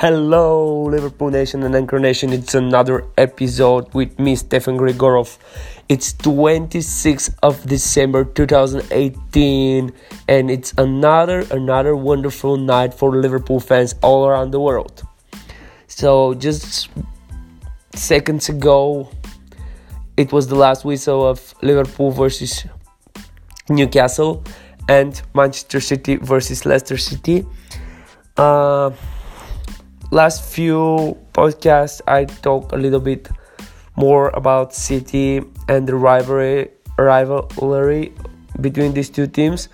Hello, Liverpool Nation and Anchor Nation. It's another episode with me, Stefan Grigorov. It's 26th of December 2018, and it's another another wonderful night for Liverpool fans all around the world. So, just seconds ago, it was the last whistle of Liverpool versus Newcastle and Manchester City versus Leicester City. Uh, last few podcasts I talk a little bit more about City and the rivalry rivalry between these two teams.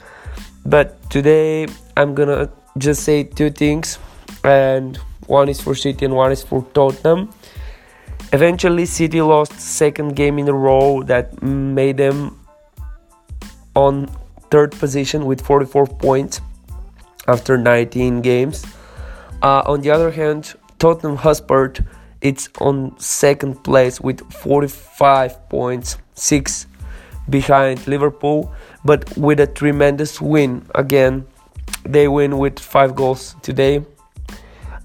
But today I'm gonna just say two things, and one is for City and one is for Tottenham. Eventually, City lost second game in a row that made them on third position with 44 points after 19 games. Uh, on the other hand, Tottenham Hotspur it's on second place with 45 points, six behind Liverpool, but with a tremendous win again. They win with five goals today.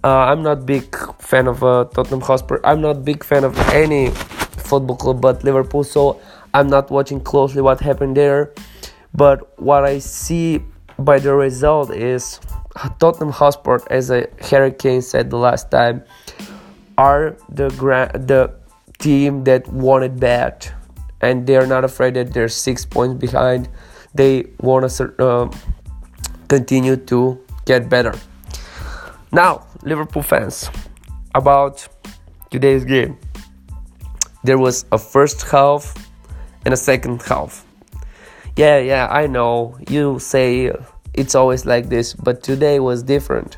Uh, I'm not big fan of uh, Tottenham Hotspur. I'm not big fan of any football club but Liverpool, so I'm not watching closely what happened there. But what I see by the result is Tottenham Hotspur, as Harry Kane said the last time, are the gra- the team that it bad, and they're not afraid that they're six points behind. They want to uh, continue to get better. Now, Liverpool fans, about today's game. There was a first half and a second half. Yeah, yeah, I know. You say it's always like this, but today was different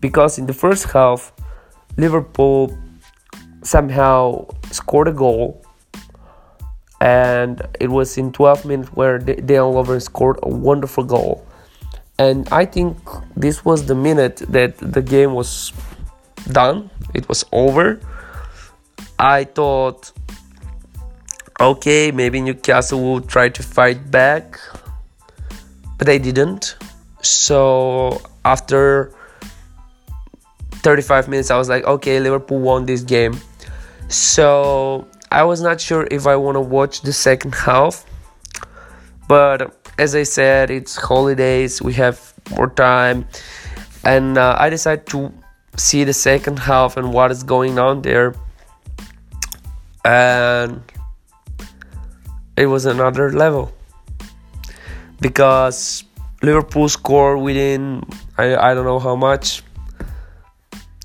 because in the first half, Liverpool somehow scored a goal, and it was in 12 minutes where Dejan Lovren scored a wonderful goal. And I think this was the minute that the game was done, it was over. I thought, okay, maybe Newcastle will try to fight back but they didn't. So after 35 minutes, I was like, okay, Liverpool won this game. So I was not sure if I want to watch the second half, but as I said, it's holidays, we have more time, and uh, I decided to see the second half and what is going on there. And it was another level because Liverpool scored within I, I don't know how much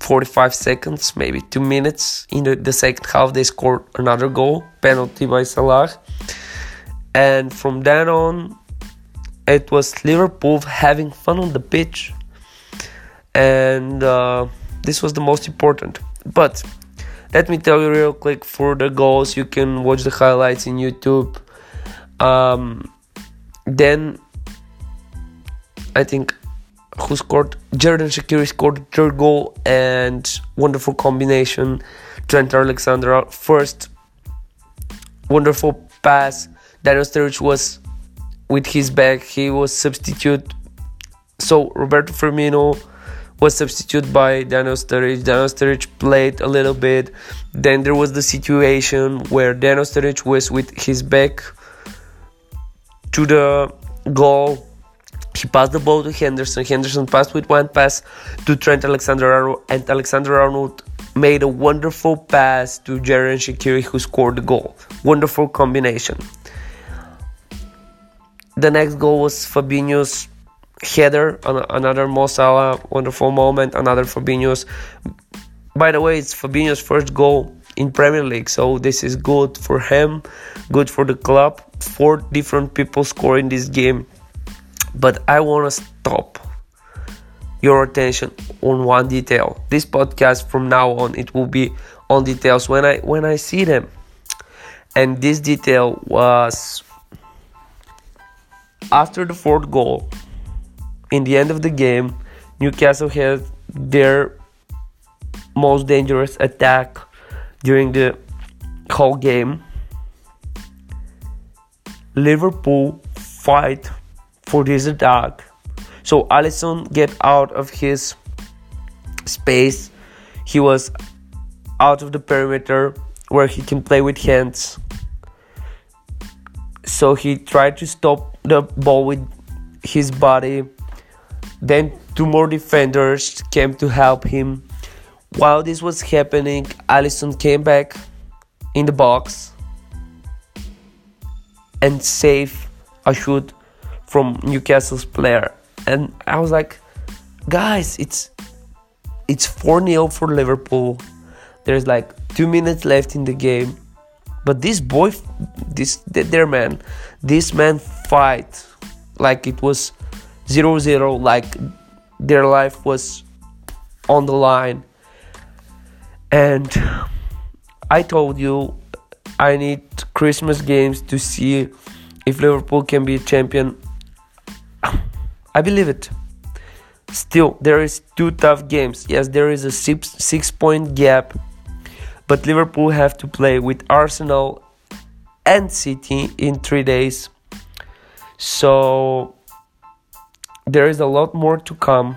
45 seconds maybe 2 minutes. In the, the second half they scored another goal penalty by Salah. And from then on it was Liverpool having fun on the pitch. And uh, this was the most important. But let me tell you real quick for the goals. You can watch the highlights in YouTube. Um, then I think who scored Xherdan Shaqiri scored third goal and wonderful combination. Trent Alexander first wonderful pass. Daniel Sturridge was with his back. He was substitute. So Roberto Firmino was substituted by Daniel Sturridge. Daniel Sturridge played a little bit. Then there was the situation where Daniel Sturridge was with his back to the goal. He passed the ball to Henderson. Henderson passed with one pass to Trent Alexander Arnold, and Alexander Arnold made a wonderful pass to Xherdan Shaqiri, who scored the goal. Wonderful combination. The next goal was Fabinho's header, another Mo Salah wonderful moment, another Fabinho's. By the way, it's Fabinho's first goal in Premier League, so this is good for him, good for the club. Four different people scoring this game. But i want to stop your attention on one detail. This podcast from now on it will be on details when i when i see them. And this detail was after the fourth goal. In the end of the game newcastle had their most dangerous attack during the whole game Liverpool fight for this attack. So Alisson get out of his space. He was out of the perimeter where he can play with hands. So he tried to stop the ball with his body. Then two more defenders came to help him. While this was happening, Alisson came back in the box and saved a shoot from Newcastle's player. And I was like, guys, it's it's 4-0 for Liverpool. There's like 2 minutes left in the game. But this boy this their man, this man fight like it was 0-0 like their life was on the line. And I told you I need Christmas games to see if Liverpool can be a champion. I believe it. Still, there is two tough games. Yes, there is a six, six point gap, but Liverpool have to play with Arsenal and City in three days. So there is a lot more to come.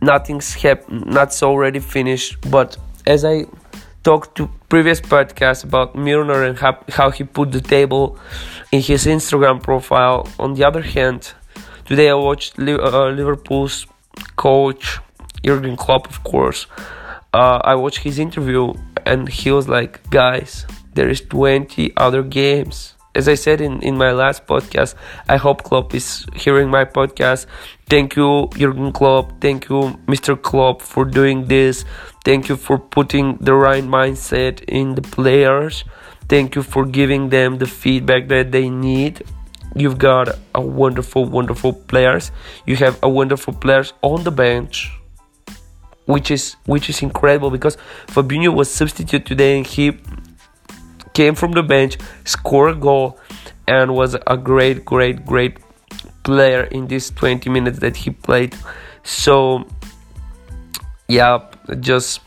Nothing's hap- not already finished, but as I talked to previous podcast about Milner and how, how he put the table in his Instagram profile. On the other hand, today I watched uh, Liverpool's coach Jurgen Klopp, of course. Uh, I watched his interview and he was like, "Guys, there is 20 other games." As I said in, in my last podcast, I hope Klopp is hearing my podcast. Thank you, Jurgen Klopp. Thank you, Mr. Klopp, for doing this. Thank you for putting the right mindset in the players. Thank you for giving them the feedback that they need. You've got a wonderful, wonderful players. You have a wonderful players on the bench, which is which is incredible because Fabinho was substitute today and he came from the bench, scored a goal, and was a great, great, great player in these 20 minutes that he played. So yeah, just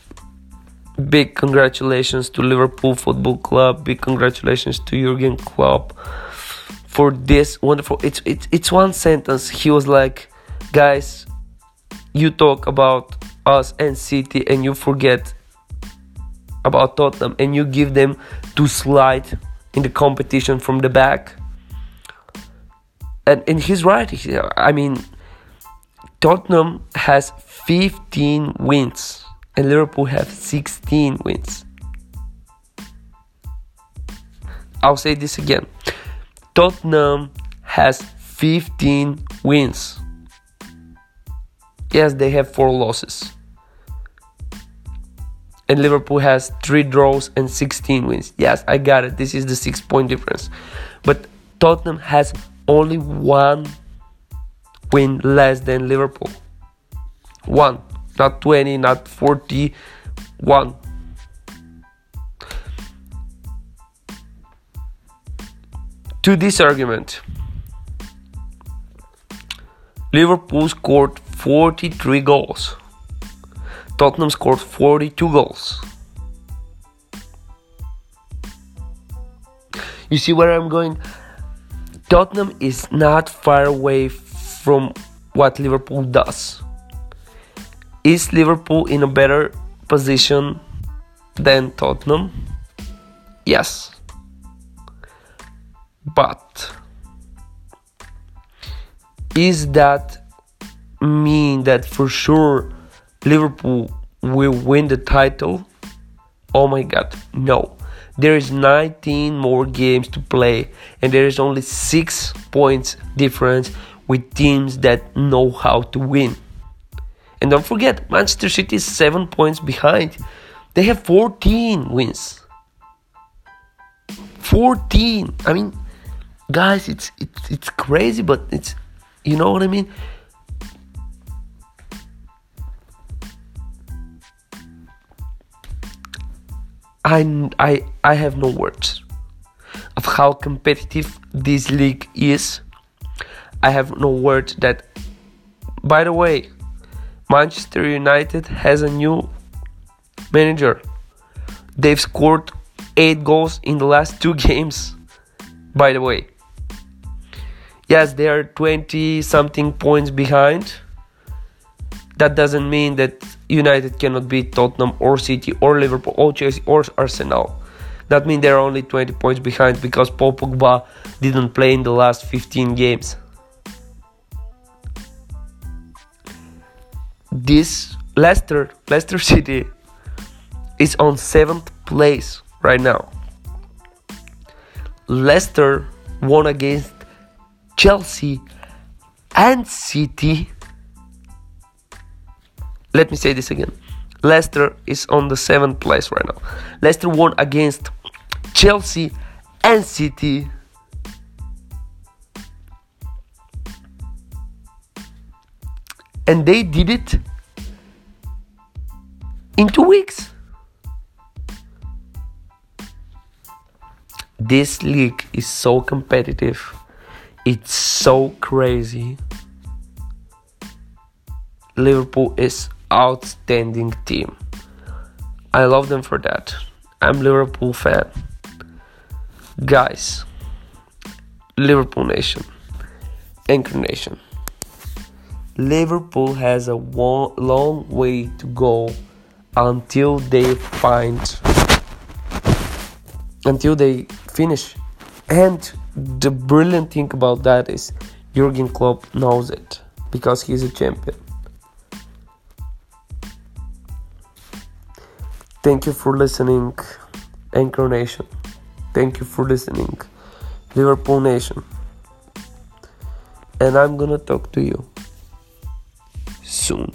big congratulations to Liverpool Football Club. Big congratulations to Jurgen Klopp for this wonderful. It's it's it's one sentence. He was like, guys, you talk about us and City and you forget about Tottenham and you give them to slide in the competition from the back. And and he's right. I mean, Tottenham has 15 wins and Liverpool have 16 wins. I'll say this again. Tottenham has 15 wins. Yes, they have 4 losses. And Liverpool has 3 draws and 16 wins. Yes, I got it. This is the 6 point difference. But Tottenham has only one win less than Liverpool. One, not 20, not 41. To this argument, Liverpool scored 43 goals. Tottenham scored 42 goals. You see where I'm going? Tottenham is not far away from what Liverpool does. Is Liverpool in a better position than Tottenham? Yes. But is that mean that for sure Liverpool will win the title? Oh my god, no. There is 19 more games to play and there is only 6 points difference with teams that know how to win. And don't forget, Manchester City is 7 points behind. They have 14 wins. 14. I mean, guys, it's it's it's crazy, but it's you know what I mean? I, I, I have no words of how competitive this league is. I have no words that, by the way, Manchester United has a new manager. They've scored 8 goals in the last two games, by the way. Yes, they are 20 something points behind. that doesn't mean that United cannot beat Tottenham or City or Liverpool or Chelsea or Arsenal. That means they're only 20 points behind because Paul Pogba didn't play in the last 15 games. This Leicester, Leicester City is on 7th place right now. Leicester won against Chelsea and City. Let me say this again. Leicester is on the seventh place right now. Leicester won against Chelsea and City. And they did it in two weeks. This league is so competitive. It's so crazy. Liverpool is outstanding team. I love them for that. I'm Liverpool fan. Guys, Liverpool Nation, Anchor Nation. Liverpool has a long way to go until they find until they finish. And the brilliant thing about that is Jurgen Klopp knows it because he's a champion. Thank you for listening, Anchor Nation. Thank you for listening, Liverpool Nation. And I'm gonna talk to you soon.